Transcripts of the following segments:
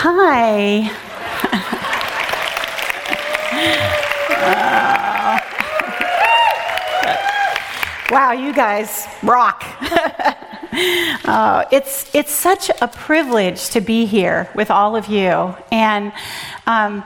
Hi. Wow, you guys rock. uh, it's, it's such a privilege to be here with all of you. And um,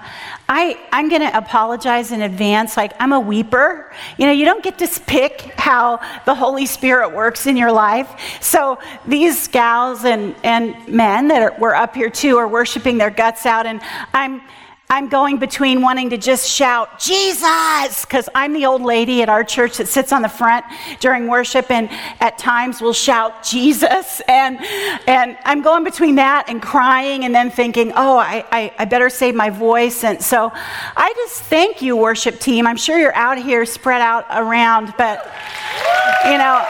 I, I'm going to apologize in advance. Like, I'm a weeper. You know, you don't get to pick how the Holy Spirit works in your life. So, these gals and, and men that are, were up here too are worshiping their guts out. And I'm I'm going between wanting to just shout, Jesus, because I'm the old lady at our church that sits on the front during worship and at times will shout, Jesus. And, and I'm going between that and crying and then thinking, oh, I, I, I better save my voice. And so I just thank you, worship team. I'm sure you're out here spread out around, but, you know,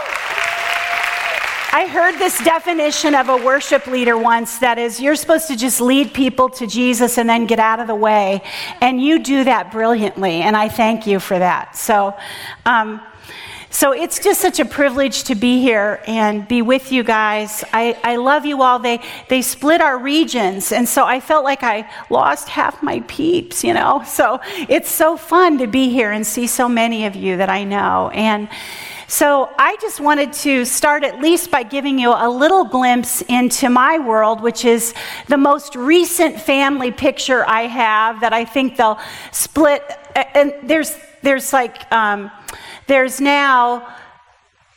I heard this definition of a worship leader once that is, you're supposed to just lead people to Jesus and then get out of the way. And you do that brilliantly, and I thank you for that. So, um, so it's just such a privilege to be here and be with you guys. I, I love you all. They, they split our regions, and so I felt like I lost half my peeps, you know? So it's so fun to be here and see so many of you that I know. And so I just wanted to start at least by giving you a little glimpse into my world, which is the most recent family picture I have that I think they'll split. And there's, there's like, um, there's now,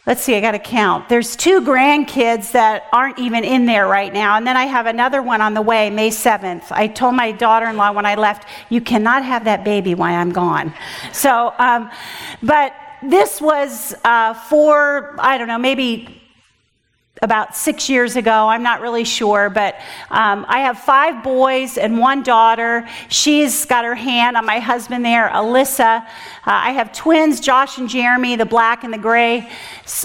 let's see, I got to count. There's two grandkids that aren't even in there right now. And then I have another one on the way, May 7th. I told my daughter in law when I left, you cannot have that baby while I'm gone. So, um, but this was uh, for, I don't know, maybe about six years ago. I'm not really sure, but um, I have five boys and one daughter. She's got her hand on my husband there, Alyssa. Uh, I have twins, Josh and Jeremy, the black and the gray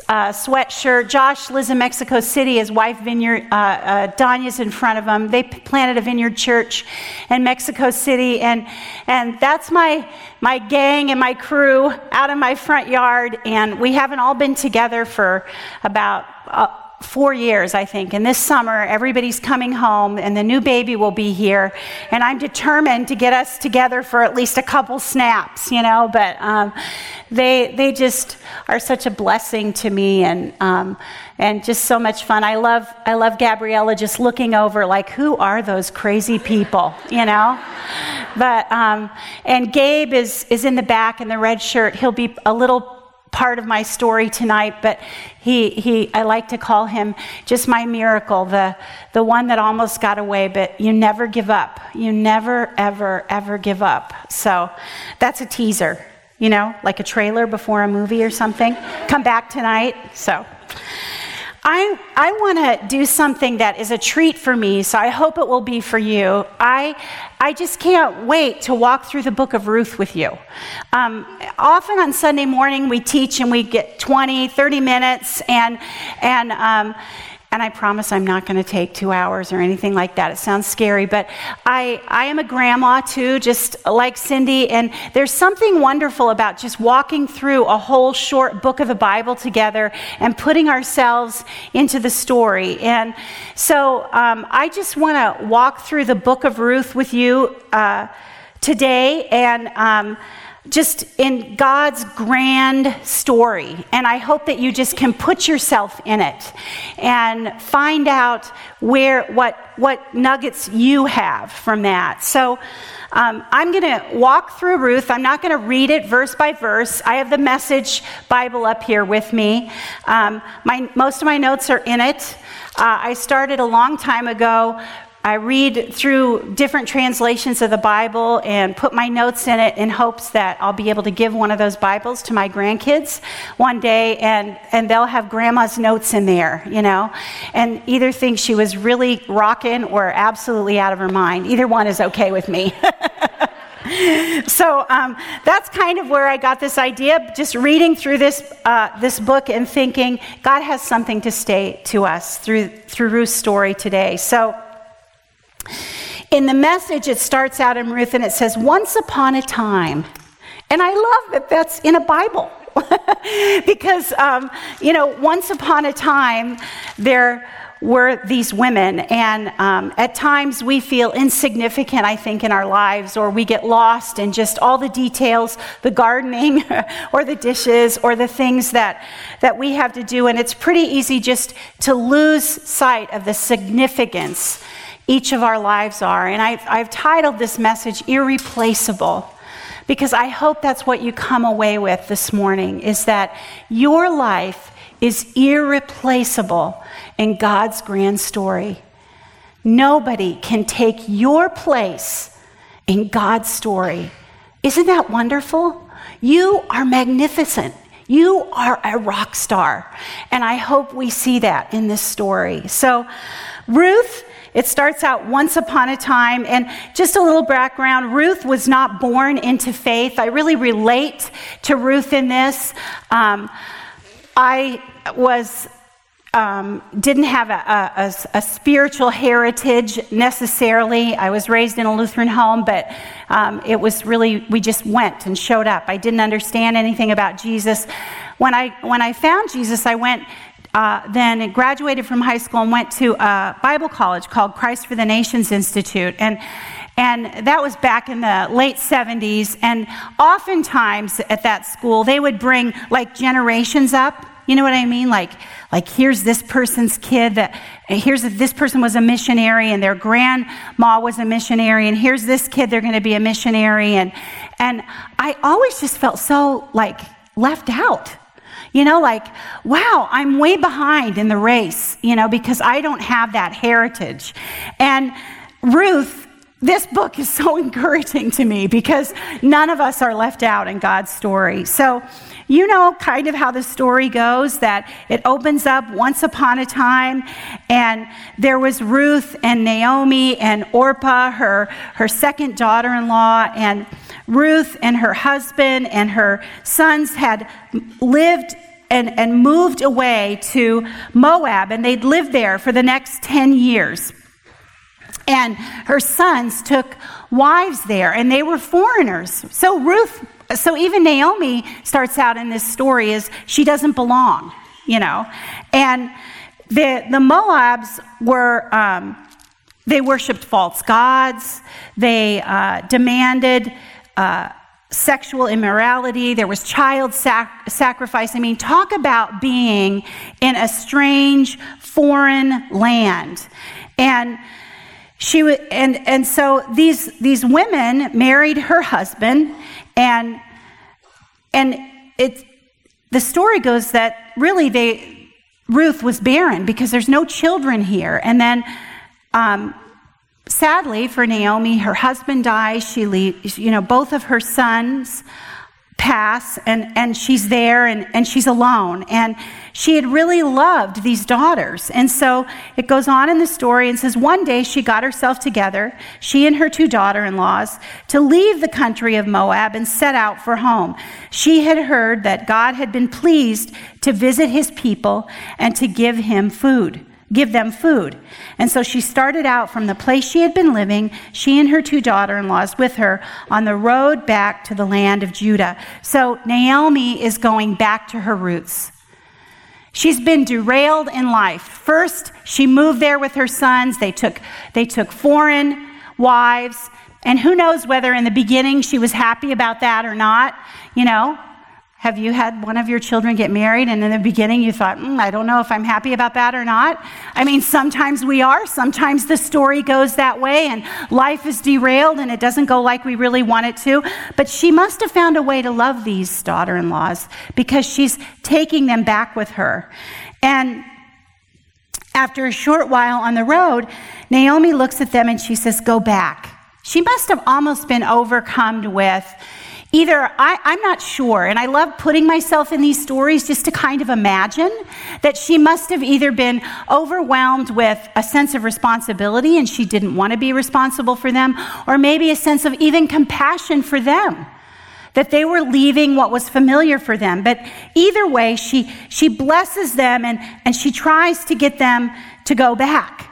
uh, sweatshirt. Josh lives in Mexico City. His wife, Vineyard, uh, uh Danya's in front of him. They planted a vineyard church in Mexico City, and and that's my my gang and my crew out in my front yard. And we haven't all been together for about uh, four years, I think. And this summer, everybody's coming home, and the new baby will be here. And I'm determined to get us together for at least a couple snaps, you know. But um, they they just are such a blessing to me, and um, and just so much fun. I love I love Gabriella just looking over like, who are those crazy people, you know? But um, and Gabe is is in the back in the red shirt. He'll be a little part of my story tonight, but he, he, I like to call him just my miracle, the, the one that almost got away, but you never give up. You never, ever, ever give up. So that's a teaser, you know, like a trailer before a movie or something. Come back tonight. So. I, I want to do something that is a treat for me, so I hope it will be for you. I, I just can't wait to walk through the book of Ruth with you. Um, often on Sunday morning, we teach and we get 20, 30 minutes, and, and um, and I promise I'm not going to take two hours or anything like that. It sounds scary, but I, I am a grandma too, just like Cindy. And there's something wonderful about just walking through a whole short book of the Bible together and putting ourselves into the story. And so um, I just want to walk through the book of Ruth with you uh, today. And um, just in God's grand story. And I hope that you just can put yourself in it and find out where what what nuggets you have from that. So um, I'm going to walk through Ruth. I'm not going to read it verse by verse. I have the message Bible up here with me. Um, my, most of my notes are in it. Uh, I started a long time ago I read through different translations of the Bible and put my notes in it in hopes that I'll be able to give one of those Bibles to my grandkids one day and, and they'll have grandma's notes in there, you know, and either think she was really rocking or absolutely out of her mind. Either one is okay with me. so um, that's kind of where I got this idea, just reading through this, uh, this book and thinking God has something to say to us through, through Ruth's story today. So in the message, it starts out in Ruth and it says, Once upon a time. And I love that that's in a Bible. because, um, you know, once upon a time, there we're these women, and um, at times we feel insignificant, I think, in our lives, or we get lost in just all the details, the gardening, or the dishes, or the things that, that we have to do. And it's pretty easy just to lose sight of the significance each of our lives are. And I've, I've titled this message Irreplaceable because I hope that's what you come away with this morning is that your life is irreplaceable in God's grand story. Nobody can take your place in God's story. Isn't that wonderful? You are magnificent. You are a rock star. And I hope we see that in this story. So, Ruth it starts out once upon a time, and just a little background Ruth was not born into faith. I really relate to Ruth in this. Um, I was um, didn't have a, a, a, spiritual heritage necessarily. I was raised in a Lutheran home, but um, it was really, we just went and showed up. I didn't understand anything about Jesus. When I, when I found Jesus, I went uh, then graduated from high school and went to a Bible college called Christ for the Nations Institute. And and that was back in the late 70s. And oftentimes at that school, they would bring like generations up. You know what I mean? Like, like here's this person's kid that here's this person was a missionary and their grandma was a missionary and here's this kid they're going to be a missionary and and I always just felt so like left out. You know, like, wow, I'm way behind in the race, you know, because I don't have that heritage. And Ruth, this book is so encouraging to me because none of us are left out in God's story. So, you know, kind of how the story goes that it opens up once upon a time, and there was Ruth and Naomi and Orpah, her, her second daughter in law, and Ruth and her husband and her sons had lived and, and moved away to Moab, and they'd lived there for the next 10 years. And her sons took wives there, and they were foreigners. So Ruth, so even Naomi starts out in this story as she doesn't belong, you know. And the, the Moabs were, um, they worshiped false gods, they uh, demanded. Uh, sexual immorality, there was child sac- sacrifice. I mean, talk about being in a strange foreign land. And she w- and and so these these women married her husband and and it the story goes that really they Ruth was barren because there's no children here. And then um, sadly for Naomi, her husband dies. She leaves, you know, both of her sons pass and, and she's there and, and she's alone. And she had really loved these daughters. And so it goes on in the story and says one day she got herself together, she and her two daughter in laws, to leave the country of Moab and set out for home. She had heard that God had been pleased to visit his people and to give him food give them food. And so she started out from the place she had been living, she and her two daughter in laws with her, on the road back to the land of Judah. So Naomi is going back to her roots. She's been derailed in life. First, she moved there with her sons. They took, they took foreign wives. And who knows whether in the beginning she was happy about that or not, you know? Have you had one of your children get married and in the beginning you thought, mm, I don't know if I'm happy about that or not? I mean, sometimes we are. Sometimes the story goes that way and life is derailed and it doesn't go like we really want it to. But she must have found a way to love these daughter in laws because she's taking them back with her. And after a short while on the road, Naomi looks at them and she says, Go back. She must have almost been overcome with Either I, am not sure, and I love putting myself in these stories just to kind of imagine that she must have either been overwhelmed with a sense of responsibility and she didn't want to be responsible for them, or maybe a sense of even compassion for them, that they were leaving what was familiar for them. But either way, she, she blesses them and, and she tries to get them to go back.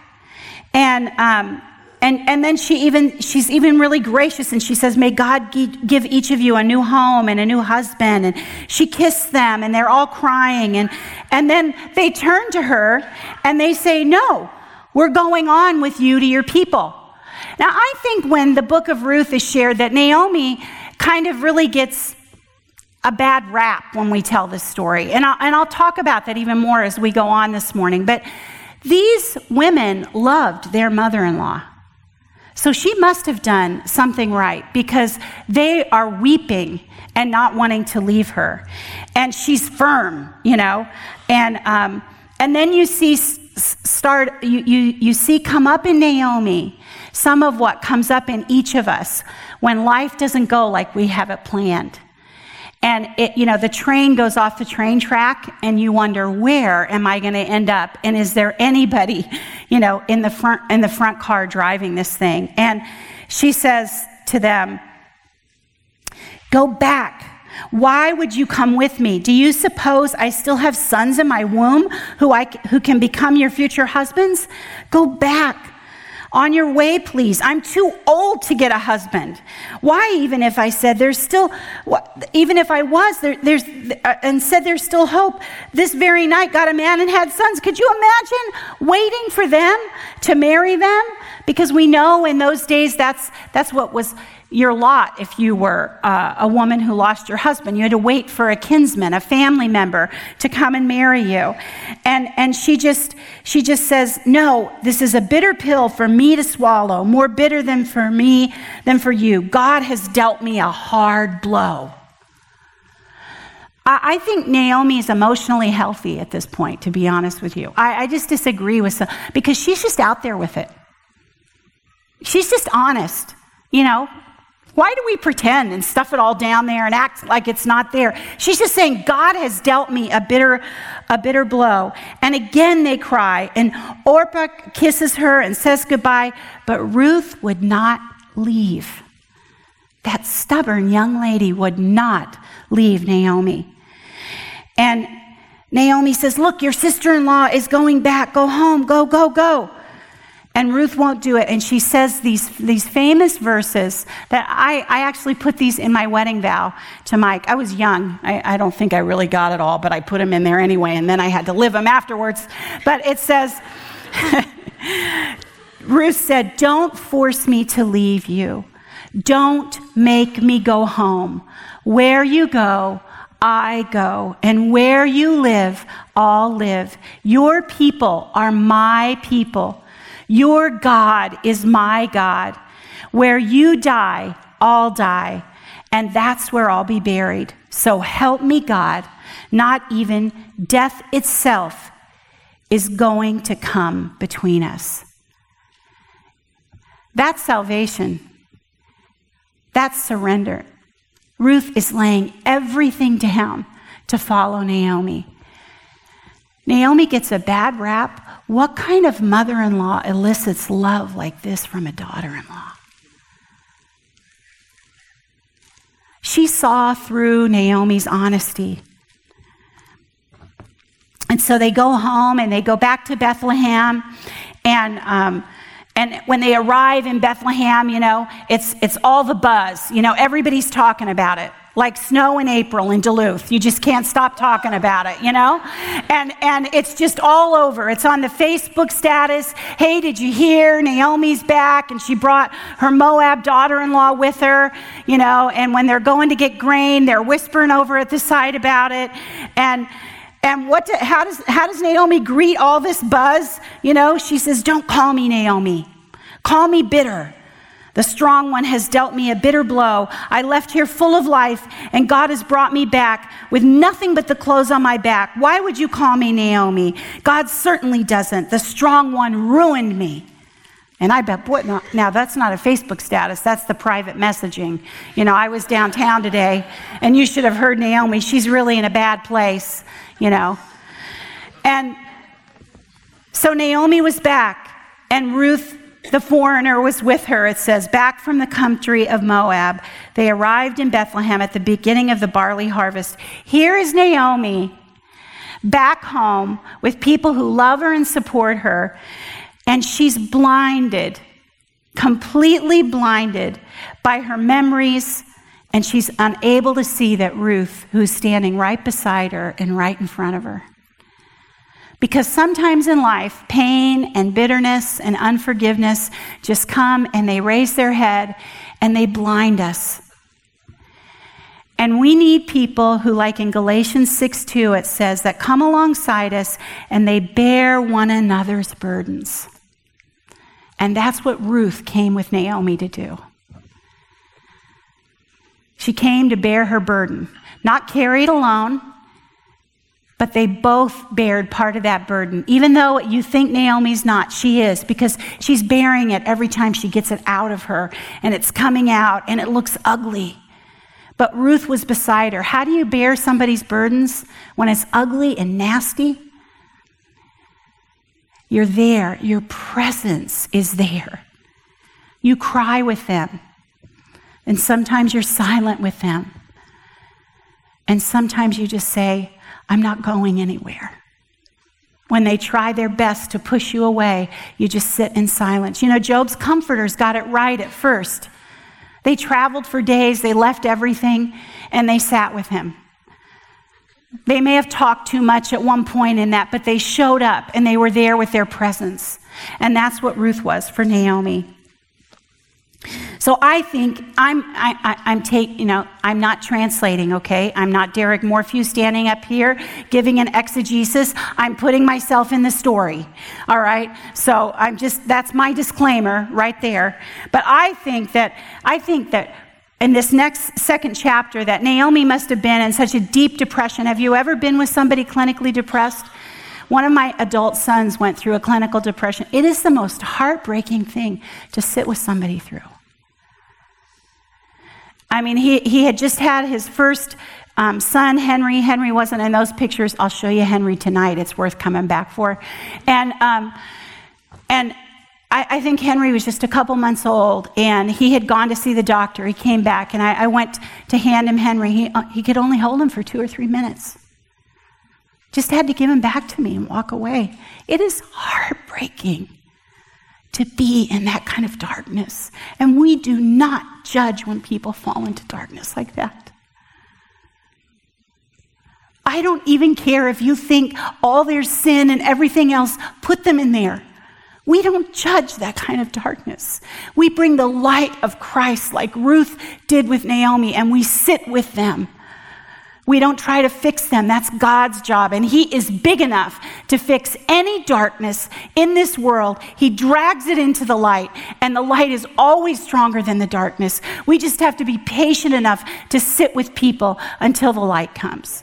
And um, and, and then she even she's even really gracious and she says may god give each of you a new home and a new husband. And she kissed them and they're all crying and and then they turn to her and they say no we're going on with you to your people. Now i think when the book of ruth is shared that naomi kind of really gets a bad rap when we tell this story. And I'll, and I'll talk about that even more as we go on this morning. But these women loved their mother-in-law so she must have done something right because they are weeping and not wanting to leave her. And she's firm, you know. And, um, and then you see start you, you, you see come up in Naomi some of what comes up in each of us when life doesn't go like we have it planned. And it, you know, the train goes off the train track and you wonder, where am I going to end up? And is there anybody, you know, in the front, in the front car driving this thing? And she says to them, go back. Why would you come with me? Do you suppose I still have sons in my womb who, I, who can become your future husbands? Go back. On your way, please. I'm too old to get a husband. Why, even if I said there's still, even if I was, there, there's, uh, and said there's still hope, this very night got a man and had sons. Could you imagine waiting for them to marry them? Because we know in those days that's, that's what was your lot if you were uh, a woman who lost your husband. You had to wait for a kinsman, a family member to come and marry you. And, and she just, she just says, no, this is a bitter pill for me to swallow, more bitter than for me than for you. God has dealt me a hard blow. I, think Naomi is emotionally healthy at this point, to be honest with you. I, I just disagree with some, because she's just out there with it. She's just honest. You know, why do we pretend and stuff it all down there and act like it's not there? She's just saying, God has dealt me a bitter, a bitter blow. And again they cry, and Orpah kisses her and says goodbye, but Ruth would not leave. That stubborn young lady would not leave Naomi. And Naomi says, Look, your sister in law is going back. Go home. Go, go, go. And Ruth won't do it. And she says these, these famous verses that I, I actually put these in my wedding vow to Mike. I was young. I, I don't think I really got it all, but I put them in there anyway. And then I had to live them afterwards. But it says, Ruth said, Don't force me to leave you. Don't make me go home. Where you go, I go, and where you live, I'll live. Your people are my people. Your God is my God. Where you die, I'll die, and that's where I'll be buried. So help me, God. Not even death itself is going to come between us. That's salvation. That's surrender. Ruth is laying everything down to follow Naomi. Naomi gets a bad rap what kind of mother in law elicits love like this from a daughter in law? She saw through Naomi's honesty. And so they go home and they go back to Bethlehem. And, um, and when they arrive in Bethlehem, you know, it's, it's all the buzz. You know, everybody's talking about it like snow in April in Duluth. You just can't stop talking about it, you know? And and it's just all over. It's on the Facebook status. Hey, did you hear Naomi's back and she brought her Moab daughter-in-law with her, you know, and when they're going to get grain, they're whispering over at the side about it. And and what do, how does how does Naomi greet all this buzz? You know, she says, "Don't call me Naomi. Call me bitter." The strong one has dealt me a bitter blow. I left here full of life, and God has brought me back with nothing but the clothes on my back. Why would you call me Naomi? God certainly doesn't. The strong one ruined me. And I bet, what, now that's not a Facebook status, that's the private messaging. You know, I was downtown today, and you should have heard Naomi. She's really in a bad place, you know. And so Naomi was back, and Ruth the foreigner was with her, it says, back from the country of Moab. They arrived in Bethlehem at the beginning of the barley harvest. Here is Naomi back home with people who love her and support her, and she's blinded. completely blinded by her memories, and she's unable to see that Ruth, who's standing right beside her and right in front of her. Because sometimes in life, pain and bitterness and unforgiveness just come and they raise their head and they blind us. And we need people who, like in Galatians 6 2, it says, that come alongside us and they bear one another's burdens. And that's what Ruth came with Naomi to do. She came to bear her burden, not carry it alone, but they both bared part of that burden. Even though you think Naomi's not, she is, because she's bearing it every time she gets it out of her, and it's coming out, and it looks ugly. But Ruth was beside her. How do you bear somebody's burdens when it's ugly and nasty? You're there, your presence is there. You cry with them, and sometimes you're silent with them. And sometimes you just say, I'm not going anywhere. When they try their best to push you away, you just sit in silence. You know, Job's comforters got it right at first. They traveled for days, they left everything, and they sat with him. They may have talked too much at one point in that, but they showed up and they were there with their presence. And that's what Ruth was for Naomi. So I think I'm I, am take you know I'm not translating. Okay, I'm not Derek Morphew standing up here giving an exegesis. I'm putting myself in the story. All right. So I'm just that's my disclaimer right there. But I think that I think that in this next second chapter that Naomi must have been in such a deep depression. Have you ever been with somebody clinically depressed? One of my adult sons went through a clinical depression. It is the most heartbreaking thing to sit with somebody through. I mean, he, he had just had his first um, son, Henry. Henry wasn't in those pictures. I'll show you Henry tonight. It's worth coming back for. And, um, and I, I, think Henry was just a couple months old, and he had gone to see the doctor. He came back, and I, I went to hand him Henry. He, uh, he could only hold him for two or three minutes. Just had to give him back to me and walk away. It is heartbreaking to be in that kind of darkness. And we do not judge when people fall into darkness like that. I don't even care if you think all their sin and everything else, put them in there. We don't judge that kind of darkness. We bring the light of Christ like Ruth did with Naomi, and we sit with them we don't try to fix them. That's God's job. And He is big enough to fix any darkness in this world. He drags it into the light, and the light is always stronger than the darkness. We just have to be patient enough to sit with people until the light comes.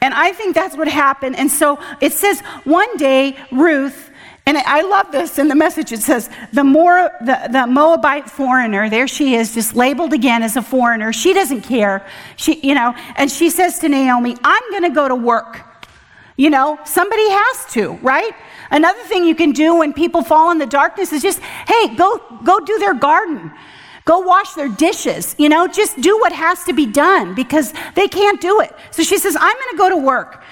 And I think that's what happened. And so it says one day, Ruth, and I love this in the message. It says, the, more, the, the Moabite foreigner, there she is, just labeled again as a foreigner. She doesn't care. She, you know, and she says to Naomi, I'm going to go to work. You know, somebody has to, right? Another thing you can do when people fall in the darkness is just, hey, go, go do their garden. Go wash their dishes. You know, just do what has to be done because they can't do it. So she says, I'm going to go to work.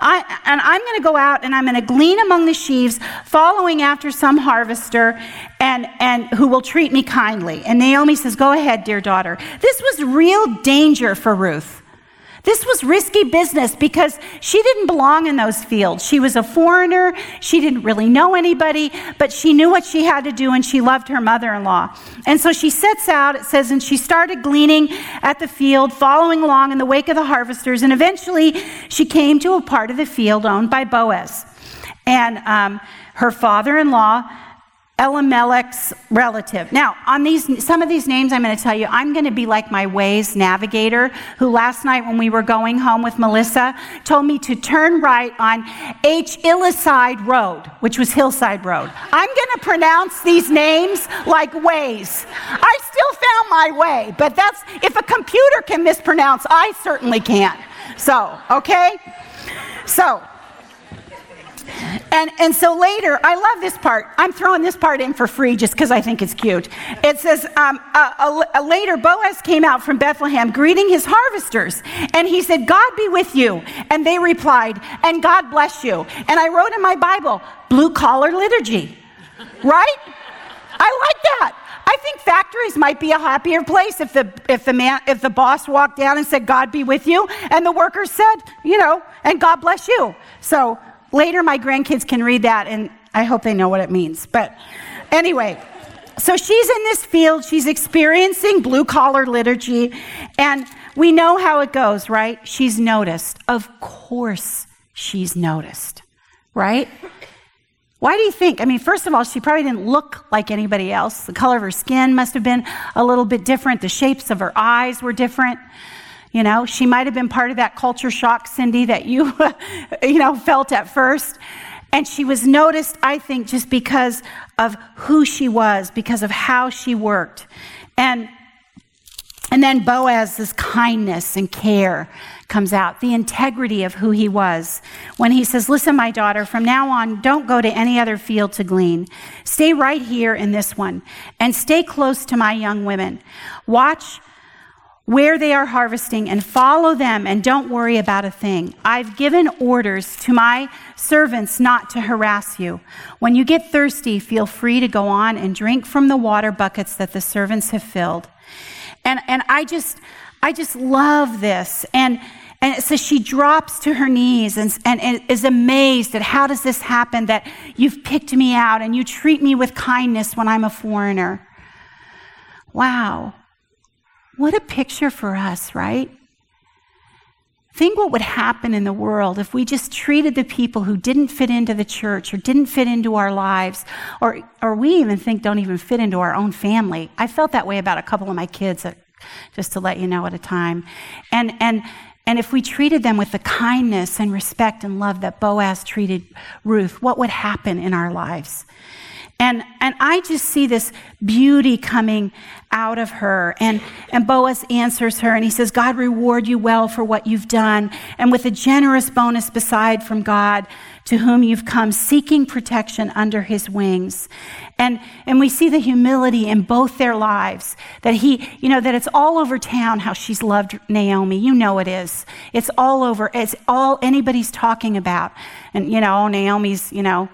I, and I'm going to go out and I'm going to glean among the sheaves, following after some harvester, and, and who will treat me kindly. And Naomi says, Go ahead, dear daughter. This was real danger for Ruth. This was risky business because she didn't belong in those fields. She was a foreigner. She didn't really know anybody, but she knew what she had to do and she loved her mother in law. And so she sets out, it says, and she started gleaning at the field, following along in the wake of the harvesters. And eventually she came to a part of the field owned by Boaz. And um, her father in law, Elimelech's relative. Now, on these some of these names I'm going to tell you, I'm going to be like my Waze navigator who last night when we were going home with Melissa told me to turn right on H Illicide Road, which was Hillside Road. I'm going to pronounce these names like Waze. I still found my way, but that's if a computer can mispronounce, I certainly can. So, okay? So, and, and so later, I love this part. I'm throwing this part in for free just because I think it's cute. It says, um, later, Boaz came out from Bethlehem greeting his harvesters. And he said, God be with you. And they replied, and God bless you. And I wrote in my Bible, blue collar liturgy. Right? I I like that. I think factories might be a happier place if the if the man if the boss walked down and said God be with you and the workers said, you know, and God bless you. So later my grandkids can read that and I hope they know what it means. But anyway, so she's in this field, she's experiencing blue collar liturgy and we know how it goes, right? She's noticed. Of course she's noticed, right? Why do you think? I mean, first of all, she probably didn't look like anybody else. The color of her skin must have been a little bit different. The shapes of her eyes were different. You know, she might have been part of that culture shock, Cindy, that you, you know, felt at first. And she was noticed, I think, just because of who she was, because of how she worked. And and then Boaz's kindness and care comes out, the integrity of who he was. When he says, Listen, my daughter, from now on, don't go to any other field to glean. Stay right here in this one and stay close to my young women. Watch where they are harvesting and follow them and don't worry about a thing. I've given orders to my servants not to harass you. When you get thirsty, feel free to go on and drink from the water buckets that the servants have filled. And, and I just, I just love this. And, and so she drops to her knees and, and, and, is amazed at how does this happen that you've picked me out and you treat me with kindness when I'm a foreigner. Wow. What a picture for us, right? Think what would happen in the world if we just treated the people who didn't fit into the church or didn't fit into our lives, or, or we even think don't even fit into our own family. I felt that way about a couple of my kids, uh, just to let you know at a time. And, and, and if we treated them with the kindness and respect and love that Boaz treated Ruth, what would happen in our lives? And, and I just see this beauty coming out of her. And, and Boaz answers her and he says, God reward you well for what you've done. And with a generous bonus beside from God to whom you've come, seeking protection under his wings. And, and we see the humility in both their lives that he, you know, that it's all over town how she's loved Naomi. You know it is. It's all over. It's all anybody's talking about. And, you know, Naomi's, you know,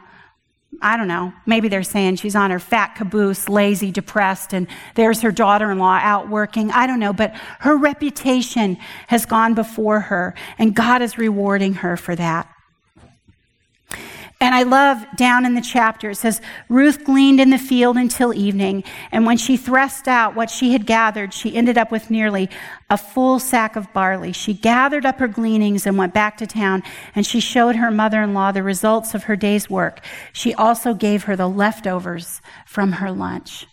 I don't know, maybe they're saying she's on her fat caboose, lazy, depressed, and there's her daughter in law out working. I don't know, but her reputation has gone before her, and God is rewarding her for that. And I love down in the chapter, it says, Ruth gleaned in the field until evening, and when she threshed out what she had gathered, she ended up with nearly a full sack of barley. She gathered up her gleanings and went back to town, and she showed her mother in law the results of her day's work. She also gave her the leftovers from her lunch.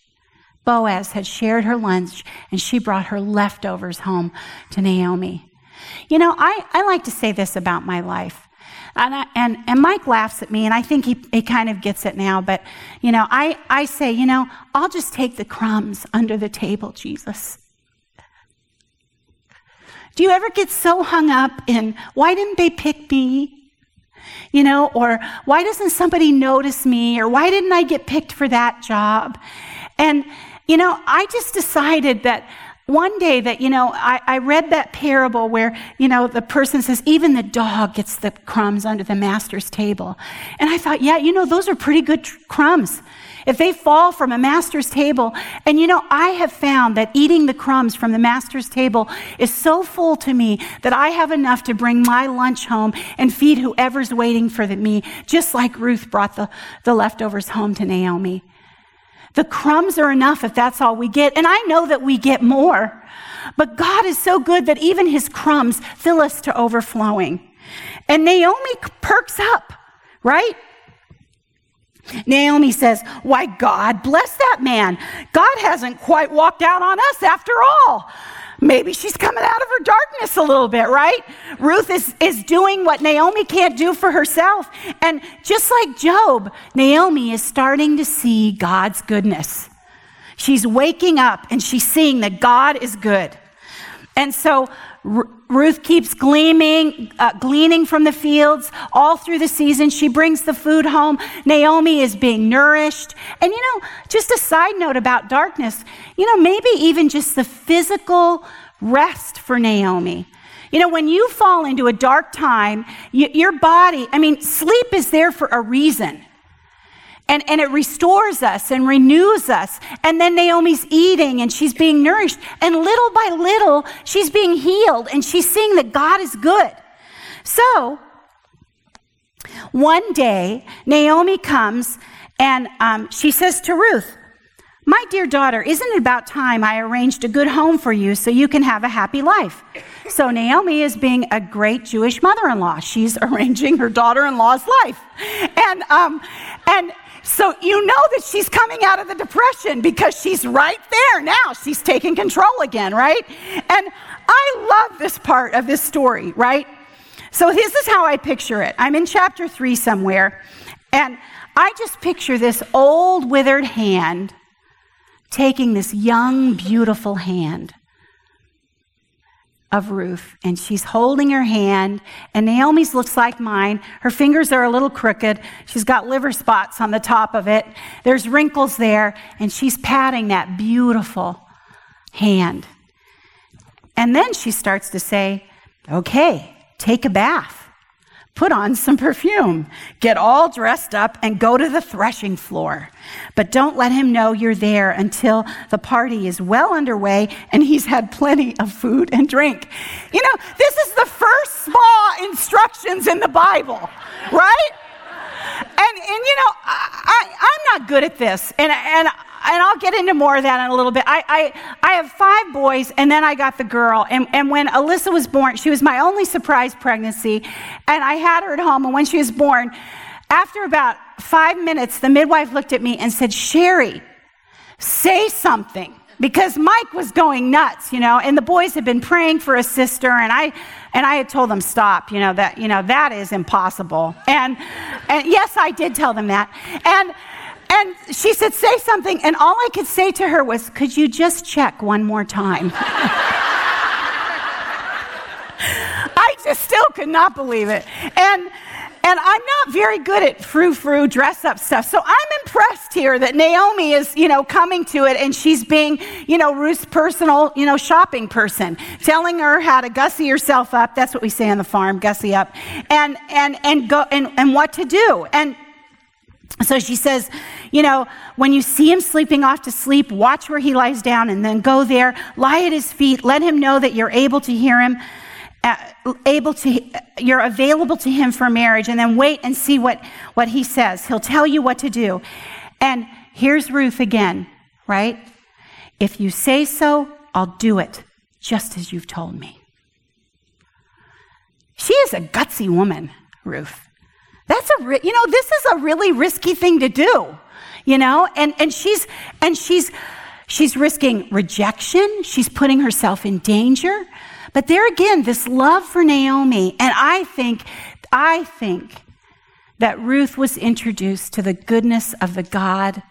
Boaz had shared her lunch, and she brought her leftovers home to Naomi. You know, I, I like to say this about my life. And, I, and, and Mike laughs at me, and I think he, he kind of gets it now. But, you know, I, I say, you know, I'll just take the crumbs under the table, Jesus. Do you ever get so hung up in why didn't they pick me? You know, or why doesn't somebody notice me? Or why didn't I get picked for that job? And, you know, I just decided that one day that, you know, I, I, read that parable where, you know, the person says, even the dog gets the crumbs under the master's table. And I thought, yeah, you know, those are pretty good tr- crumbs. If they fall from a master's table, and you know, I have found that eating the crumbs from the master's table is so full to me that I have enough to bring my lunch home and feed whoever's waiting for the, me, just like Ruth brought the, the leftovers home to Naomi. The crumbs are enough if that's all we get. And I know that we get more. But God is so good that even his crumbs fill us to overflowing. And Naomi perks up, right? Naomi says, Why, God bless that man. God hasn't quite walked out on us after all. Maybe she's coming out of her darkness a little bit, right? Ruth is, is doing what Naomi can't do for herself. And just like Job, Naomi is starting to see God's goodness. She's waking up and she's seeing that God is good. And so R- Ruth keeps gleaming, uh, gleaning from the fields all through the season. She brings the food home. Naomi is being nourished. And you know, just a side note about darkness, you know, maybe even just the physical rest for Naomi. You know, when you fall into a dark time, you, your body, I mean, sleep is there for a reason. And, and it restores us and renews us. And then Naomi's eating and she's being nourished. And little by little, she's being healed and she's seeing that God is good. So, one day, Naomi comes and um, she says to Ruth, My dear daughter, isn't it about time I arranged a good home for you so you can have a happy life? So Naomi is being a great Jewish mother-in-law. She's arranging her daughter-in-law's life, and um, and so you know that she's coming out of the depression because she's right there now. She's taking control again, right? And I love this part of this story, right? So this is how I picture it. I'm in chapter three somewhere, and I just picture this old withered hand taking this young, beautiful hand of Ruth, and she's holding her hand, and Naomi's looks like mine. Her fingers are a little crooked. She's got liver spots on the top of it. There's wrinkles there, and she's patting that beautiful hand. And then she starts to say, Okay, take a bath put on some perfume, get all dressed up, and go to the threshing floor. But don't let him know you're there until the party is well underway and he's had plenty of food and drink. You know, this is the first small instructions in the Bible, right? And, and you know, I, I, am not good at this. And, and and I'll get into more of that in a little bit. I, I, I have five boys, and then I got the girl. And, and when Alyssa was born, she was my only surprise pregnancy, and I had her at home. And when she was born, after about five minutes, the midwife looked at me and said, Sherri, say something. Because Mike was going nuts, you know, and the boys had been praying for a sister, and I and I had told them stop, you know, that you know, that is impossible. And and yes, I did tell them that. And and she said, Say something. And all I could say to her was, Could you just check one more time? I just still could not believe it. And and I'm not very good at frou frou dress up stuff. So I'm impressed here that Naomi is, you know, coming to it and she's being, you know, Ruth's personal, you know, shopping person, telling her how to gussy herself up. That's what we say on the farm, gussy up, and and and go and, and what to do. And so she says, you know, when you see him sleeping off to sleep, watch where he lies down and then go there, lie at his feet, let him know that you're able to hear him, uh, able to, you're available to him for marriage, and then wait and see what, what he says. He'll tell you what to do. And here's Ruth again, right? If you say so, I'll do it, just as you've told me. She is a gutsy woman, Ruth. That's a, you know, this is a really risky thing to do, you know, and, and she's, and she's, she's risking rejection. She's putting herself in danger. But there again, this love for Naomi, and I think, I think that Ruth was introduced to the goodness of the God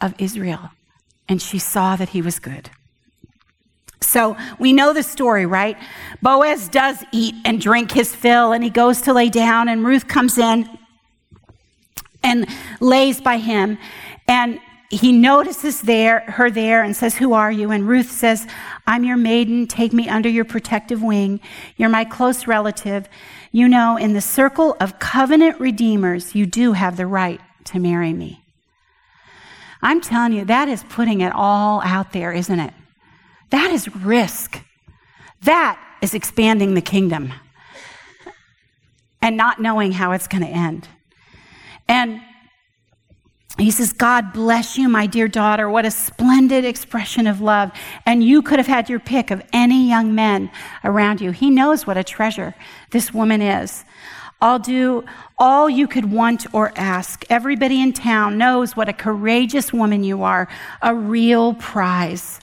of Israel, and she saw that he was good. So we know the story, right? Boaz does eat and drink his fill, and he goes to lay down, and Ruth comes in and lays by him. And he notices there her there and says, Who are you? And Ruth says, I'm your maiden. Take me under your protective wing. You're my close relative. You know, in the circle of covenant redeemers, you do have the right to marry me. I'm telling you, that is putting it all out there, isn't it? That is risk. That is expanding the kingdom and not knowing how it's going to end. And he says, God bless you, my dear daughter. What a splendid expression of love. And you could have had your pick of any young men around you. He knows what a treasure this woman is. I'll do all you could want or ask. Everybody in town knows what a courageous woman you are, a real prize.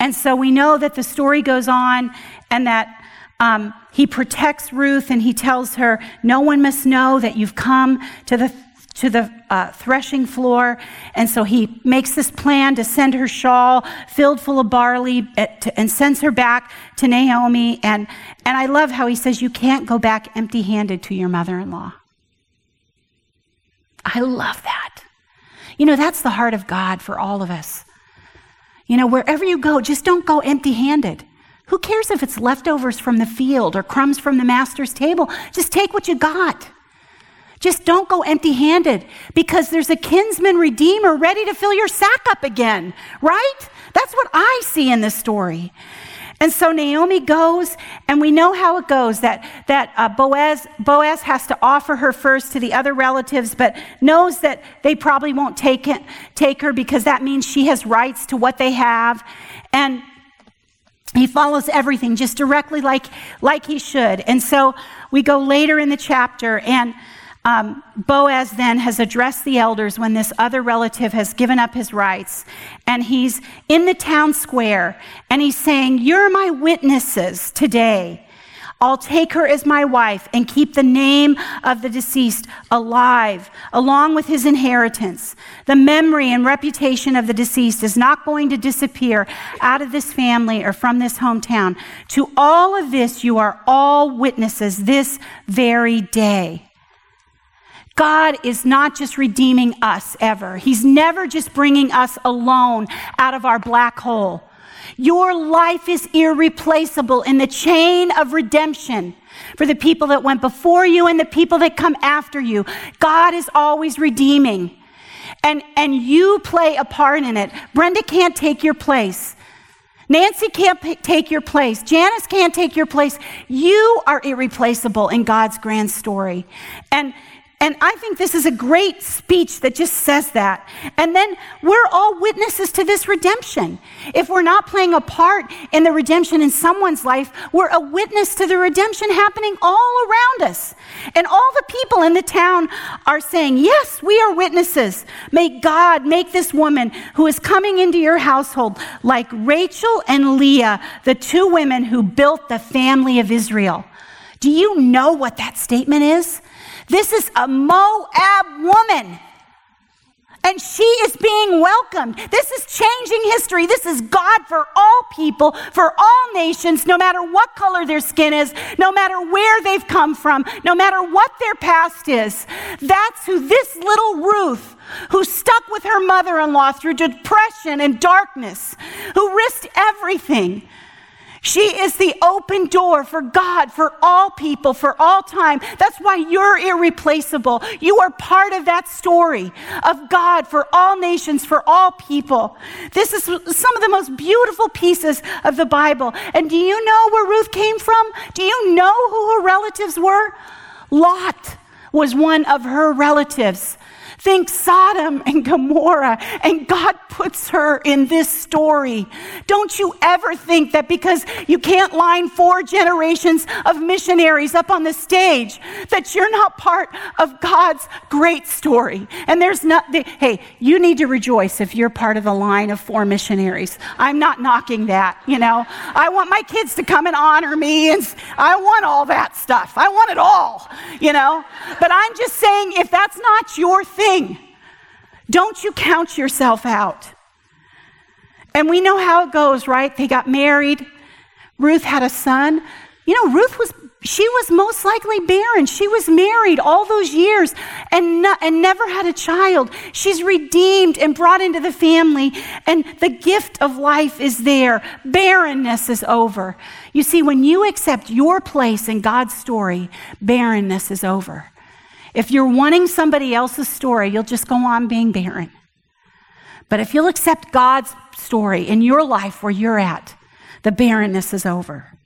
And so we know that the story goes on and that um, he protects Ruth and he tells her, No one must know that you've come to the, to the uh, threshing floor. And so he makes this plan to send her shawl filled full of barley at, to, and sends her back to Naomi. And, and I love how he says, You can't go back empty handed to your mother in law. I love that. You know, that's the heart of God for all of us. You know, wherever you go, just don't go empty handed. Who cares if it's leftovers from the field or crumbs from the master's table? Just take what you got. Just don't go empty handed because there's a kinsman redeemer ready to fill your sack up again, right? That's what I see in this story. And so Naomi goes, and we know how it goes that, that uh, Boaz, Boaz has to offer her first to the other relatives, but knows that they probably won't take, it, take her because that means she has rights to what they have. And he follows everything just directly like, like he should. And so we go later in the chapter, and um, Boaz then has addressed the elders when this other relative has given up his rights. And he's in the town square, and he's saying, You're my witnesses today I'll take her as my wife and keep the name of the deceased alive, along with his inheritance. The memory and reputation of the deceased is not going to disappear out of this family or from this hometown. To all of this, you are all witnesses this very day. God is not just redeeming us ever. He's never just bringing us alone out of our black hole. Your life is irreplaceable in the chain of redemption for the people that went before you and the people that come after you. God is always redeeming. And, and you play a part in it. Brenda can't take your place. Nancy can't p- take your place. Janice can't take your place. You are irreplaceable in God's grand story. And and I think this is a great speech that just says that. And then we're all witnesses to this redemption. If we're not playing a part in the redemption in someone's life, we're a witness to the redemption happening all around us. And all the people in the town are saying, Yes, we are witnesses. May God make this woman who is coming into your household like Rachel and Leah, the two women who built the family of Israel. Do you know what that statement is? This is a Moab woman. And she is being welcomed. This is changing history. This is God for all people, for all nations, no matter what color their skin is, no matter where they've come from, no matter what their past is. That's who this little Ruth, who stuck with her mother in law through depression and darkness, who risked everything she is the open door for God, for all people, for all time. That's why you're irreplaceable. You are part of that story of God for all nations, for all people. This is some of the most beautiful pieces of the Bible. And do you know where Ruth came from? Do you know who her relatives were? Lot was one of her relatives. Think Sodom and Gomorrah, and God puts her in this story. Don't you ever think that because you can't line four generations of missionaries up on the stage, that you're not part of God's great story. And there's not, hey, you need to rejoice if you're part of the line of four missionaries. I'm not knocking that, you know. I want my kids to come and honor me, and I want all that stuff. I want it all, you know. But I'm just saying, if that's not your thing, thing. Don't you count yourself out. And we know how it goes, right? They got married. Ruth had a son. You know, Ruth was she was most likely barren. She was married all those years and, and never had a child. She's redeemed and brought into the family, and the gift of life is there. Barrenness is over. You see, when you accept your place in God's story, barrenness is over. If you're wanting somebody else's story, you'll just go on being barren. But if you'll accept God's story in your life where you're at, the barrenness is over.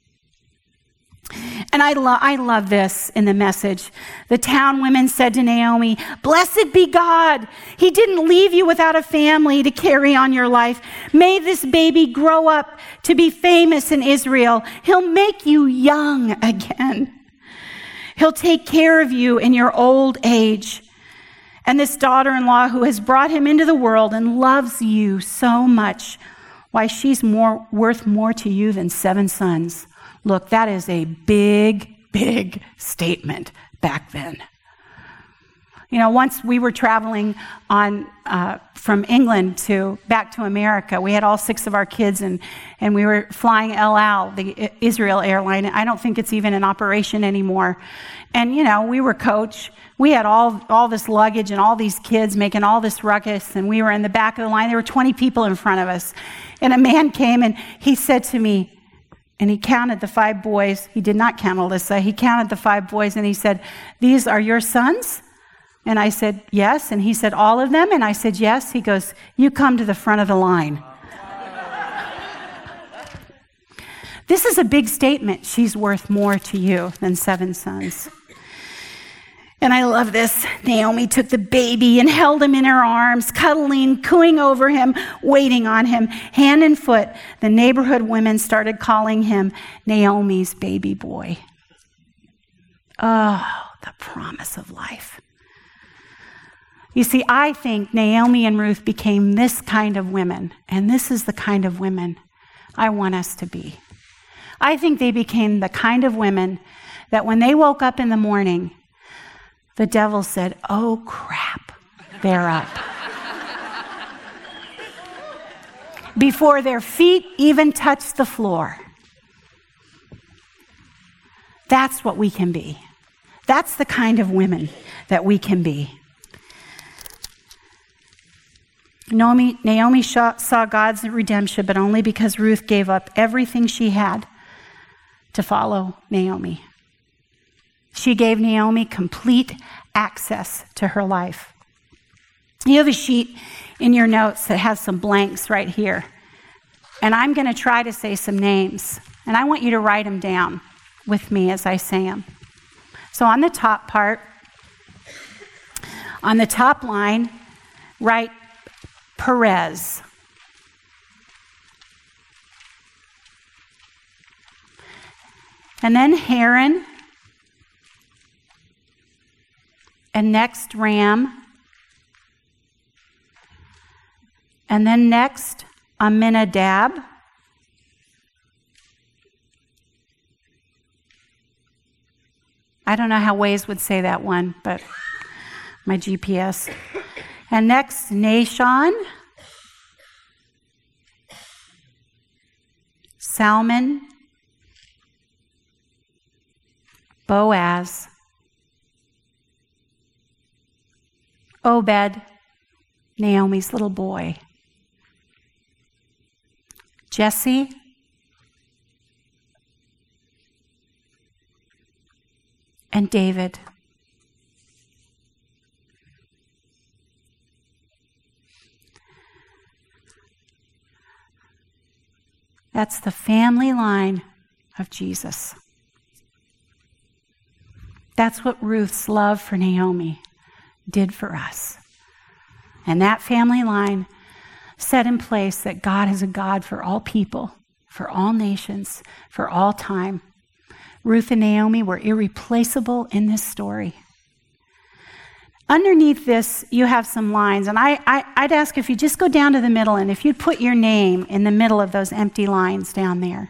And I, lo- I love this in the message. The town women said to Naomi, Blessed be God. He didn't leave you without a family to carry on your life. May this baby grow up to be famous in Israel. He'll make you young again. He'll take care of you in your old age. And this daughter in law who has brought him into the world and loves you so much, why, she's more, worth more to you than seven sons. Look, that is a big, big statement back then. You know, once we were traveling on uh, from England to back to America, we had all six of our kids, and and we were flying El Al, the Israel airline. I don't think it's even in operation anymore. And you know, we were coach. We had all all this luggage and all these kids making all this ruckus, and we were in the back of the line. There were 20 people in front of us, and a man came and he said to me, and he counted the five boys. He did not count Alyssa. He counted the five boys, and he said, "These are your sons." And I said, Yes. And he said, All of them? And I said, Yes. He goes, You come to the front of the line. this is a big statement. She's worth more to you than seven sons. And I love this. Naomi took the baby and held him in her arms, cuddling, cooing over him, waiting on him, hand and foot. The neighborhood women started calling him Naomi's baby boy. Oh, the promise of life. You see, I think Naomi and Ruth became this kind of women, and this is the kind of women I want us to be. I think they became the kind of women that when they woke up in the morning, the devil said, Oh crap, they're up. Before their feet even touched the floor. That's what we can be. That's the kind of women that we can be. Naomi, Naomi saw God's redemption, but only because Ruth gave up everything she had to follow Naomi. She gave Naomi complete access to her life. You have a sheet in your notes that has some blanks right here. And I'm going to try to say some names. And I want you to write them down with me as I say them. So on the top part, on the top line, write Perez. And then Haran. And next, Ram. And then next, Amminadab. I don't know how Waze would say that one, but my GPS. And next, Nahshon, Salmon, Boaz, Obed, Naomi's little boy, Jesse, and David. That's the family line of Jesus. That's what Ruth's love for Naomi did for us. And that family line set in place that God is a God for all people, for all nations, for all time. Ruth and Naomi were irreplaceable in this story. Underneath this, you have some lines, and I, I, would ask if you just go down to the middle and if you'd put your name in the middle of those empty lines down there.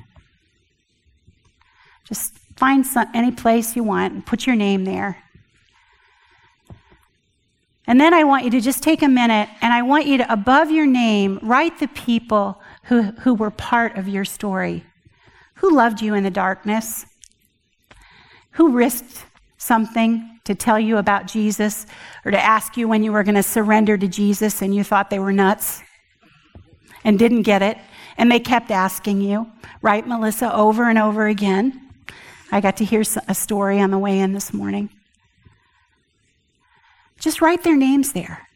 Just find some, any place you want and put your name there. And then I want you to just take a minute and I want you to, above your name, write the people who, who were part of your story. Who loved you in the darkness? Who risked something to tell you about Jesus or to ask you when you were going to surrender to Jesus and you thought they were nuts and didn't get it. And they kept asking you, right, Melissa, over and over again. I got to hear a story on the way in this morning. Just write their names there.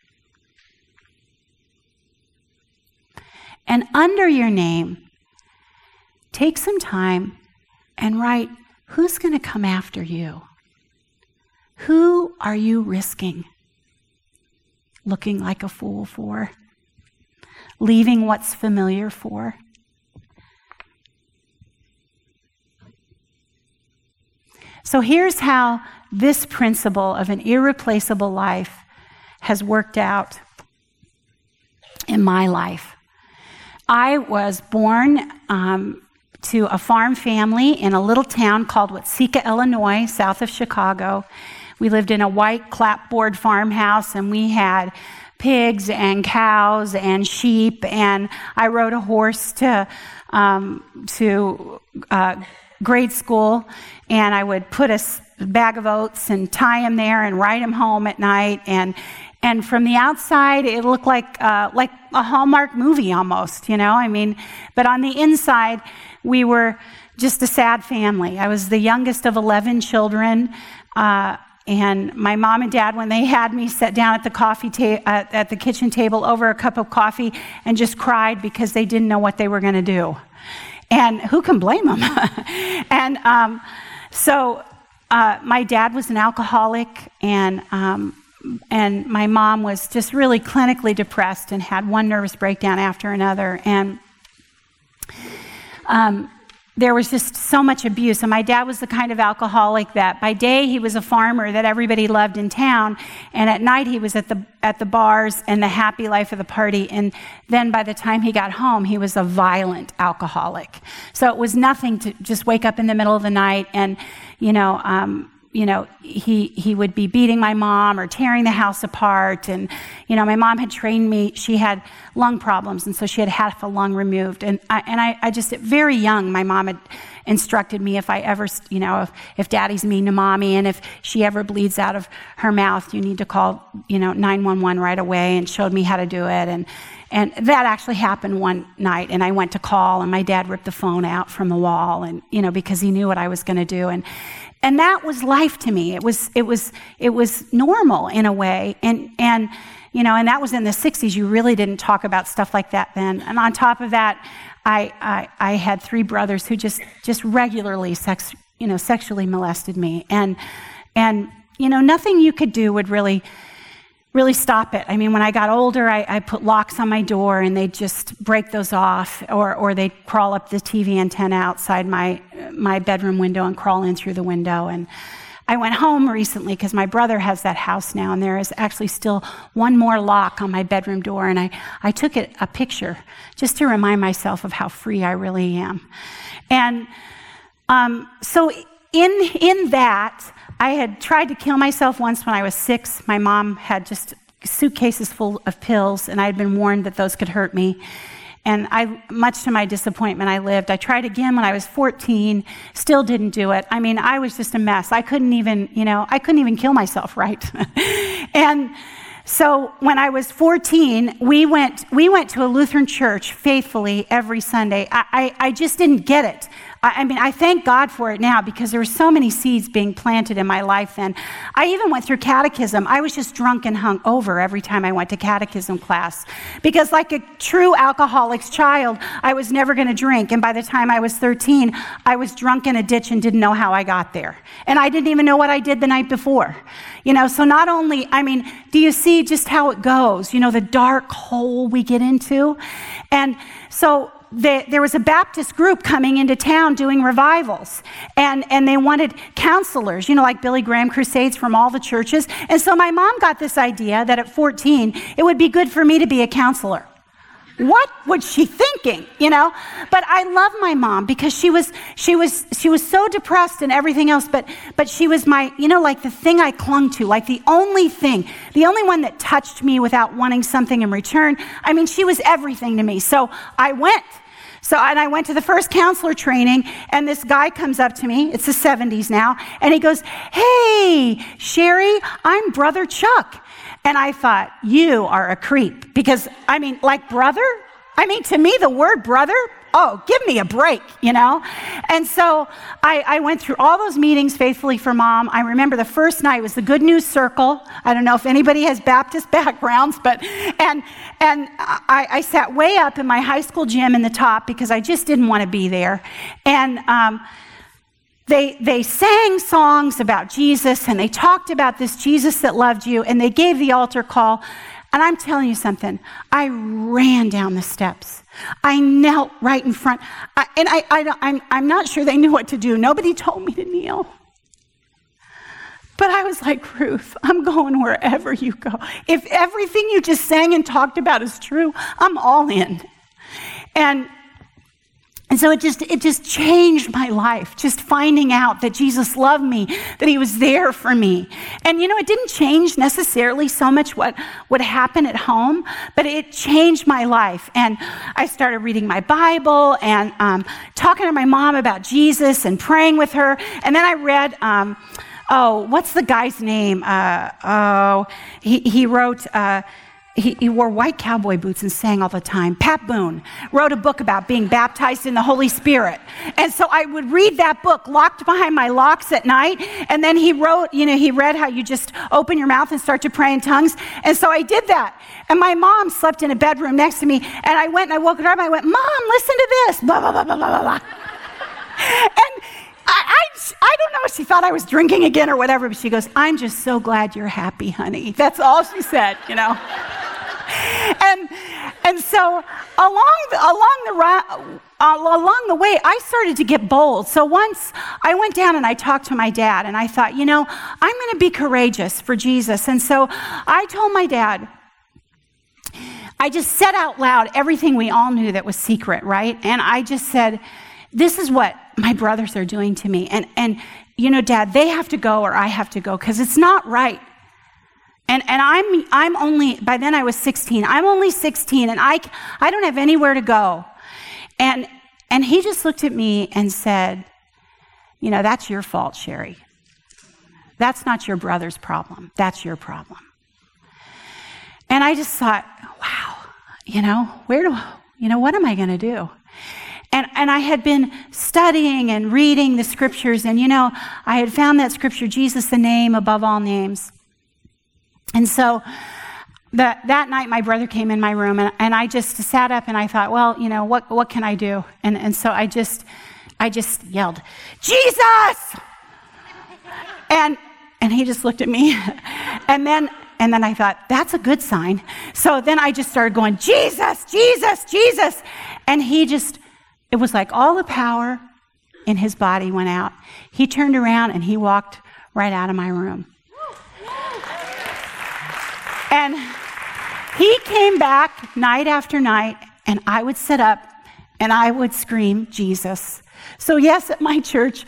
And under your name, take some time and write who's going to come after you? Who are you risking looking like a fool for? Leaving what's familiar for? So here's how this principle of an irreplaceable life has worked out in my life. I was born um, to a farm family in a little town called Watseka, Illinois, south of Chicago. We lived in a white clapboard farmhouse and we had pigs and cows and sheep. And I rode a horse to, um, to uh, grade school and I would put a bag of oats and tie him there and ride him home at night. And, and from the outside, it looked like, uh, like a Hallmark movie almost, you know? I mean, but on the inside, we were just a sad family. I was the youngest of 11 children. Uh, and my mom and dad, when they had me, sat down at the coffee ta- uh, at the kitchen table over a cup of coffee and just cried because they didn't know what they were going to do. And who can blame them? and um, so uh, my dad was an alcoholic, and um, and my mom was just really clinically depressed and had one nervous breakdown after another. And um, there was just so much abuse. And my dad was the kind of alcoholic that by day he was a farmer that everybody loved in town, and at night he was at the at the bars and the happy life of the party. And then by the time he got home, he was a violent alcoholic. So it was nothing to just wake up in the middle of the night and, you know. Um, you know, he, he would be beating my mom or tearing the house apart. And, you know, my mom had trained me, she had lung problems, and so she had half a lung removed. And I, and I, I just, very young, my mom had instructed me if I ever, you know, if, if daddy's mean to mommy and if she ever bleeds out of her mouth, you need to call, you know, 911 right away and showed me how to do it. And, and that actually happened one night, and I went to call, and my dad ripped the phone out from the wall, and you know because he knew what I was going to do, and and that was life to me. It was, it was, it was normal in a way. And, and, you know, and that was in the 60s. You really didn't talk about stuff like that then. And on top of that, I, I, I had three brothers who just, just regularly sex, you know, sexually molested me. And, and, you know, nothing you could do would really really stop it. I mean, when I got older, I, I, put locks on my door and they'd just break those off, or, or they'd crawl up the TV antenna outside my, my bedroom window and crawl in through the window. And I went home recently because my brother has that house now, and there is actually still one more lock on my bedroom door. And I, I took it, a picture just to remind myself of how free I really am. And um, so, in, in that, I had tried to kill myself once when I was six. My mom had just suitcases full of pills, and I had been warned that those could hurt me. And I, much to my disappointment, I lived. I tried again when I was 14, still didn't do it. I mean, I was just a mess. I couldn't even, you know, I couldn't even kill myself, right? and so when I was 14, we went, we went to a Lutheran church faithfully every Sunday. I, I, I just didn't get it. I, mean, I thank God for it now because there were so many seeds being planted in my life then. I even went through catechism. I was just drunk and hung over every time I went to catechism class because, like a true alcoholic's child, I was never going to drink. And by the time I was 13, I was drunk in a ditch and didn't know how I got there. And I didn't even know what I did the night before. You know, so not only, I mean, do you see just how it goes? You know, the dark hole we get into? And so the, there was a Baptist group coming into town doing revivals, and, and they wanted counselors, you know, like Billy Graham crusades from all the churches. And so my mom got this idea that at 14, it would be good for me to be a counselor. What was she thinking, you know? But I love my mom because she was she was she was so depressed and everything else, but but she was my, you know, like the thing I clung to, like the only thing, the only one that touched me without wanting something in return. I mean, she was everything to me. So I went so, and I went to the first counselor training, and this guy comes up to me. It's the 70s now. And he goes, Hey, Sherri, I'm Brother Chuck. And I thought, You are a creep. Because, I mean, like brother? I mean, to me, the word brother oh, give me a break, you know? And so I, I, went through all those meetings faithfully for mom. I remember the first night was the Good News Circle. I don't know if anybody has Baptist backgrounds, but, and, and I, I sat way up in my high school gym in the top because I just didn't want to be there. And, um, they, they sang songs about Jesus and they talked about this Jesus that loved you and they gave the altar call. And I'm telling you something, I ran down the steps. I knelt right in front. I, and I, I, I'm, I'm not sure they knew what to do. Nobody told me to kneel. But I was like, Ruth, I'm going wherever you go. If everything you just sang and talked about is true, I'm all in. And and so it just it just changed my life just finding out that Jesus loved me, that he was there for me. And you know, it didn't change necessarily so much what would happen at home, but it changed my life. And I started reading my Bible and um, talking to my mom about Jesus and praying with her. And then I read. Um, oh, what's the guy's name? Uh, oh, he, he wrote. Uh, he, he, wore white cowboy boots and sang all the time. Pat Boone wrote a book about being baptized in the Holy Spirit. And so I would read that book locked behind my locks at night. And then he wrote, you know, he read how you just open your mouth and start to pray in tongues. And so I did that. And my mom slept in a bedroom next to me. And I went and I woke her up. And I went, Mom, listen to this. Blah, blah, blah, blah, blah, blah. and I, I, I don't know if she thought I was drinking again or whatever, but she goes, I'm just so glad you're happy, honey. That's all she said, you know and, and so along the, along the, uh, along the way, I started to get bold. So once I went down and I talked to my dad, and I thought, you know, I'm going to be courageous for Jesus. And so I told my dad, I just said out loud everything we all knew that was secret, right? And I just said, this is what my brothers are doing to me. And, and you know, dad, they have to go or I have to go because it's not right. And, and I'm, I'm only, by then I was 16. I'm only 16 and I, I don't have anywhere to go. And, and he just looked at me and said, You know, that's your fault, Sherri. That's not your brother's problem. That's your problem. And I just thought, wow, you know, where do, you know, what am I going to do? And, and I had been studying and reading the scriptures, and you know, I had found that scripture, Jesus, the name above all names. And so that, that night, my brother came in my room, and, and I just sat up and I thought, well, you know, what, what can I do? And, and so I just, I just yelled, Jesus! And, and he just looked at me. and then, and then I thought, that's a good sign. So then I just started going, Jesus, Jesus, Jesus. And he just, it was like all the power in his body went out. He turned around and he walked right out of my room. And he came back night after night, and I would sit up and I would scream, Jesus. So, yes, at my church,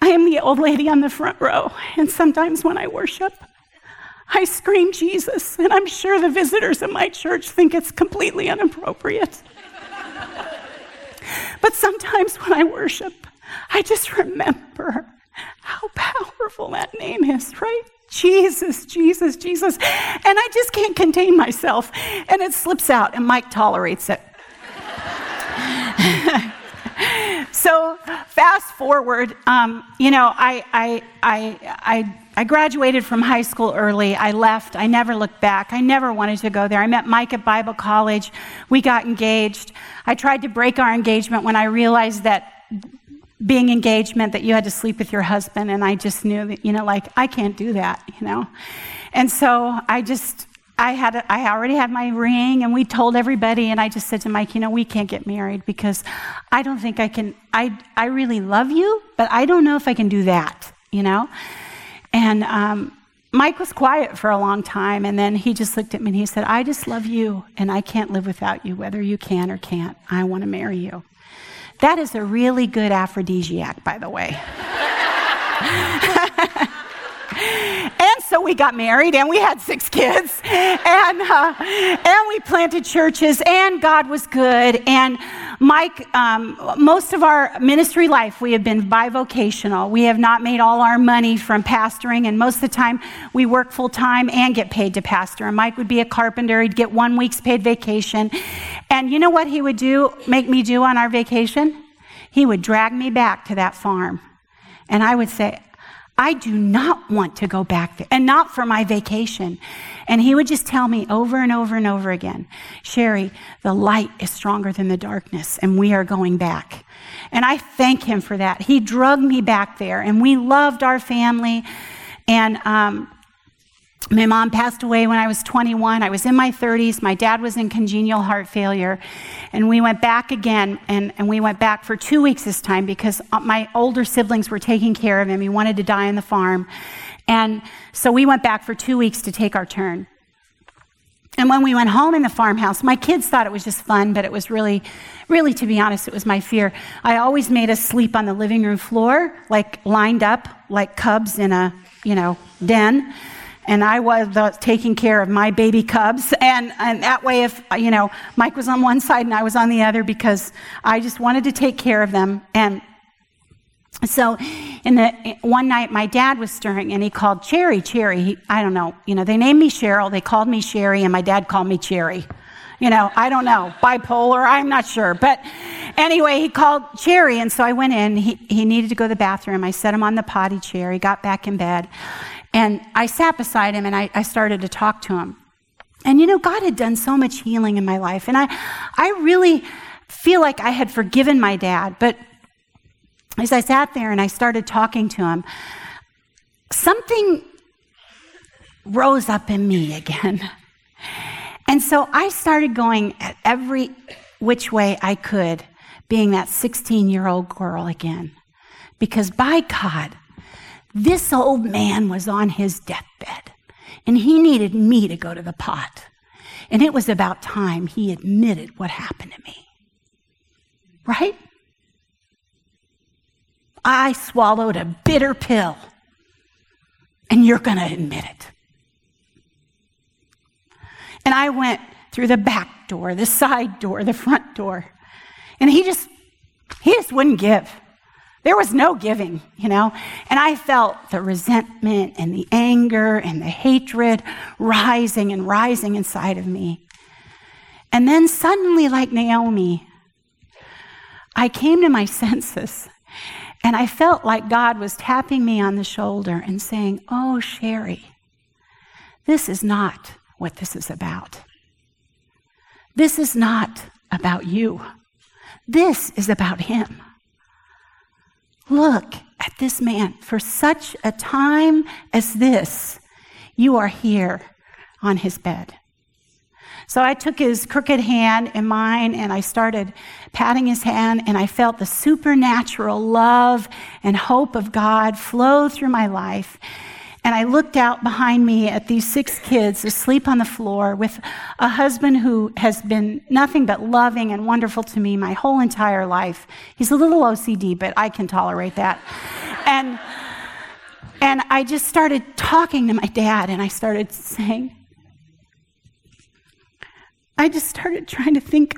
I am the old lady on the front row. And sometimes when I worship, I scream Jesus. And I'm sure the visitors at my church think it's completely inappropriate. but sometimes when I worship, I just remember how powerful that name is, right? Jesus, Jesus, Jesus. And I just can't contain myself. And it slips out, and Mike tolerates it. so fast forward, um, you know, I, I, I, I, I graduated from high school early. I left. I never looked back. I never wanted to go there. I met Mike at Bible college. We got engaged. I tried to break our engagement when I realized that being engaged meant that you had to sleep with your husband, and I just knew that, you know, like, I can't do that, you know. And so I just, I had, I already had my ring, and we told everybody, and I just said to Mike, you know, we can't get married because I don't think I can, I, I really love you, but I don't know if I can do that, you know. And um, Mike was quiet for a long time, and then he just looked at me and he said, I just love you, and I can't live without you, whether you can or can't. I want to marry you. That is a really good aphrodisiac, by the way. so we got married and we had six kids. And, uh, and we planted churches and god was good. And mike um, most of our ministry life we have been bivocational. We have not made all our money from pastoring. And most of the time we work full time and get paid to pastor. And mike would be a carpenter. He'd get one week's paid vacation. And you know what he would do make me do on our vacation? He would drag me back to that farm. And i would say I do not want to go back there, and not for my vacation. And he would just tell me over and over and over again Sherri, the light is stronger than the darkness, and we are going back. And I thank him for that. He drugged me back there, and we loved our family. And um, my mom passed away when I was 21. I was in my 30s. My dad was in congenital heart failure. And we went back again, and, and we went back for two weeks this time because uh, my older siblings were taking care of him. He wanted to die on the farm. And so we went back for two weeks to take our turn. And when we went home in the farmhouse, my kids thought it was just fun, but it was really, really, to be honest, it was my fear. I always made us sleep on the living room floor, like lined up, like cubs in a, you know, den and I was uh, taking care of my baby cubs. And, and that way, if, you know, Mike was on one side and I was on the other because I just wanted to take care of them. And so in the one night my dad was stirring and he called Cherry, Cherry. He, I don't know. You know, they named me Cheryl, they called me Sherri, and my dad called me Cherry. You know, I don't know, bipolar, I'm not sure. But anyway, he called Cherry, and so I went in. He, he needed to go to the bathroom. I set him on the potty chair. He got back in bed. And I sat beside him and I, I started to talk to him. And you know, God had done so much healing in my life. And I, I really feel like I had forgiven my dad. But as I sat there and I started talking to him, something rose up in me again. And so I started going at every which way I could, being that 16 year old girl again. Because by God, this old man was on his deathbed and he needed me to go to the pot. And it was about time he admitted what happened to me. Right? I swallowed a bitter pill, and you're going to admit it. And I went through the back door, the side door, the front door. And he just, he just wouldn't give. There was no giving, you know? And I felt the resentment and the anger and the hatred rising and rising inside of me. And then suddenly, like Naomi, I came to my senses and I felt like God was tapping me on the shoulder and saying, Oh, Sherri, this is not what this is about. This is not about you. This is about Him. Look at this man. For such a time as this, you are here on his bed. So I took his crooked hand in mine and I started patting his hand, and I felt the supernatural love and hope of God flow through my life. And I looked out behind me at these six kids asleep on the floor with a husband who has been nothing but loving and wonderful to me my whole entire life. He's a little OCD, but I can tolerate that. and, and I just started talking to my dad, and I started saying, I just started trying to think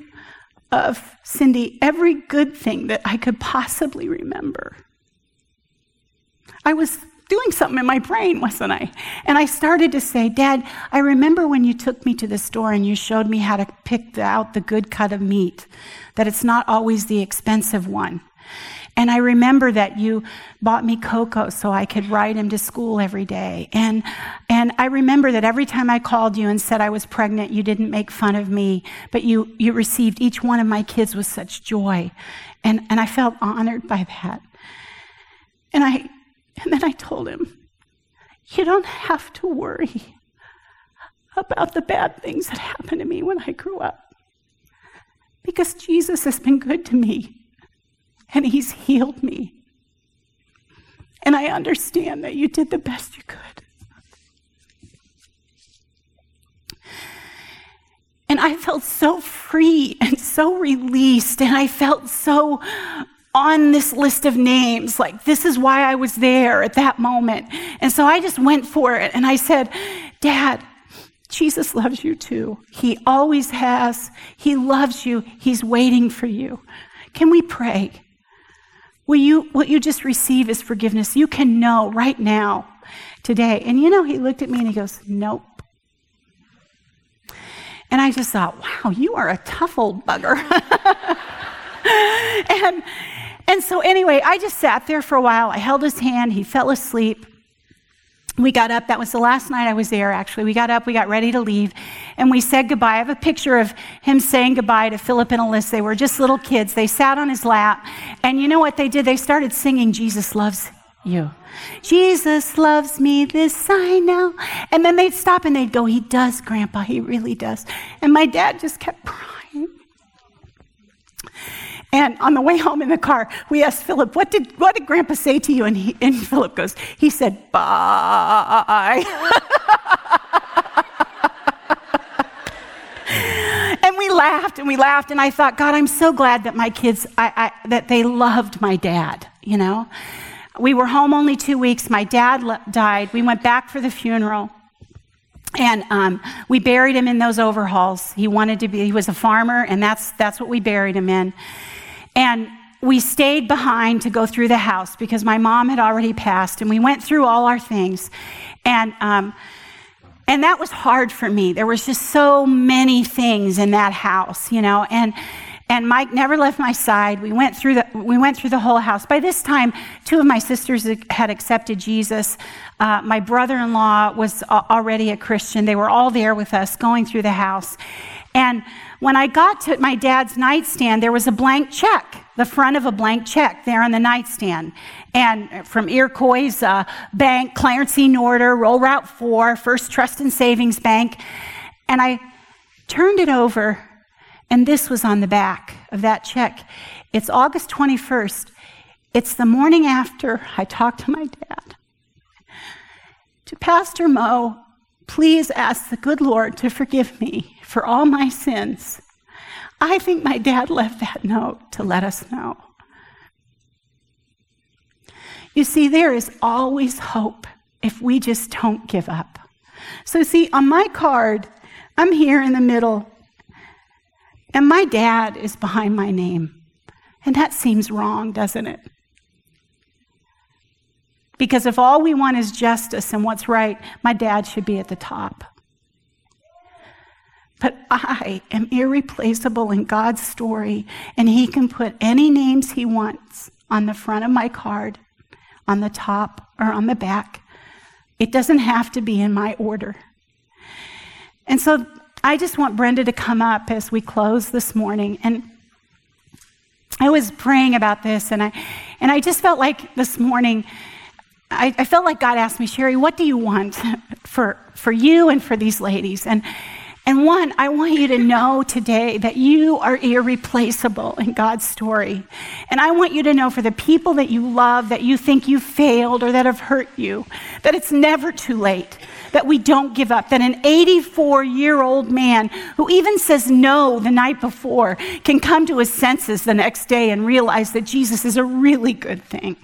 of Cindy every good thing that I could possibly remember. I was doing something in my brain, wasn't I? And I started to say, Dad, I remember when you took me to the store and you showed me how to pick out the good cut of meat, that it's not always the expensive one. And I remember that you bought me cocoa so I could ride him to school every day. And, and I remember that every time I called you and said I was pregnant, you didn't make fun of me, but you, you received each one of my kids with such joy. And, and I felt honored by that. And I, and then I told him, You don't have to worry about the bad things that happened to me when I grew up. Because Jesus has been good to me and he's healed me. And I understand that you did the best you could. And I felt so free and so released, and I felt so on this list of names. Like, this is why I was there at that moment. And so I just went for it and I said, Dad, Jesus loves you too. He always has. He loves you. He's waiting for you. Can we pray? Will you, what you just receive is forgiveness. You can know right now, today. And you know, he looked at me and he goes, Nope. And I just thought, wow, you are a tough old bugger. and and so, anyway, I just sat there for a while. I held his hand. He fell asleep. We got up. That was the last night I was there, actually. We got up, we got ready to leave, and we said goodbye. I have a picture of him saying goodbye to Philip and Alyssa. They were just little kids. They sat on his lap, and you know what they did? They started singing, Jesus loves you. Jesus loves me, this I know. And then they'd stop and they'd go, He does, Grandpa, He really does. And my dad just kept crying. And on the way home in the car, we asked Philip, what did, what did Grandpa say to you? And, he, and Philip goes, he said, bye. and we laughed and we laughed. And I thought, God, I'm so glad that my kids, I, I, that they loved my dad, you know? We were home only two weeks. My dad le- died. We went back for the funeral. And um, we buried him in those overhauls. He wanted to be, he was a farmer, and that's, that's what we buried him in. And we stayed behind to go through the house because my mom had already passed, and we went through all our things. And, um, and that was hard for me. There was just so many things in that house, you know, and and Mike never left my side. We went through the we went through the whole house. By this time, two of my sisters had accepted Jesus. Uh, my brother-in-law was already a Christian. They were all there with us, going through the house. And when I got to my dad's nightstand, there was a blank check, the front of a blank check there on the nightstand. And from Iroquois uh, Bank, Clarence E. Norder, Roll Route 4, First Trust and Savings Bank. And I turned it over, and this was on the back of that check. It's August 21st. It's the morning after I talked to my dad. To Pastor Mo, please ask the good Lord to forgive me for all my sins. I think my dad left that note to let us know. You see, there is always hope if we just don't give up. So, see, on my card, I'm here in the middle, and my dad is behind my name. And that seems wrong, doesn't it? Because if all we want is justice and what's right, my dad should be at the top. But I am irreplaceable in God's story, and He can put any names He wants on the front of my card, on the top, or on the back. It doesn't have to be in my order. And so I just want Brenda to come up as we close this morning. And I was praying about this, and I, and I just felt like this morning, I, I felt like God asked me, Sherri, what do you want for, for you and for these ladies? And, and one, I want you to know today that you are irreplaceable in God's story. And I want you to know for the people that you love, that you think you failed or that have hurt you, that it's never too late, that we don't give up, that an 84 year old man who even says no the night before can come to his senses the next day and realize that Jesus is a really good thing.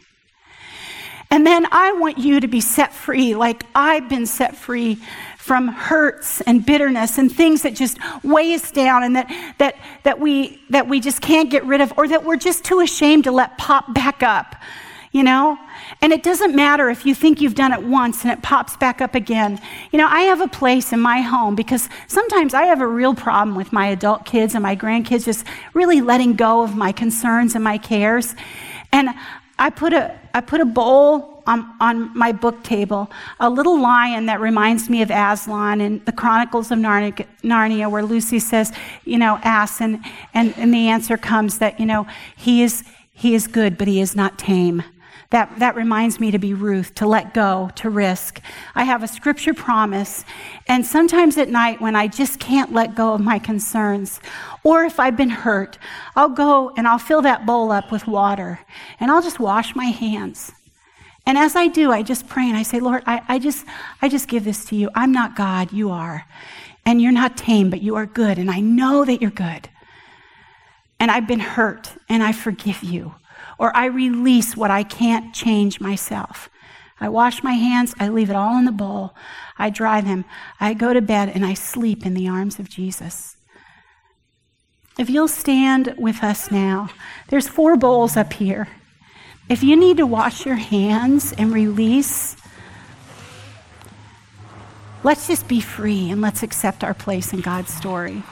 And then I want you to be set free like I've been set free from hurts and bitterness and things that just weigh us down and that, that, that, we, that we just can't get rid of or that we're just too ashamed to let pop back up, you know? And it doesn't matter if you think you've done it once and it pops back up again. You know, I have a place in my home because sometimes I have a real problem with my adult kids and my grandkids just really letting go of my concerns and my cares. And I put a, I put a bowl on, on my book table, a little lion that reminds me of Aslan in the Chronicles of Narnia, Narnia, where Lucy says, you know, ass, and, and, and the answer comes that, you know, he is, he is good, but he is not tame. That, that reminds me to be Ruth, to let go, to risk. I have a scripture promise. And sometimes at night, when I just can't let go of my concerns, or if I've been hurt, I'll go and I'll fill that bowl up with water and I'll just wash my hands. And as I do, I just pray and I say, Lord, I, I, just, I just give this to you. I'm not God, you are. And you're not tame, but you are good. And I know that you're good. And I've been hurt and I forgive you or I release what I can't change myself. I wash my hands, I leave it all in the bowl, I dry them, I go to bed, and I sleep in the arms of Jesus. If you'll stand with us now, there's four bowls up here. If you need to wash your hands and release, let's just be free and let's accept our place in God's story.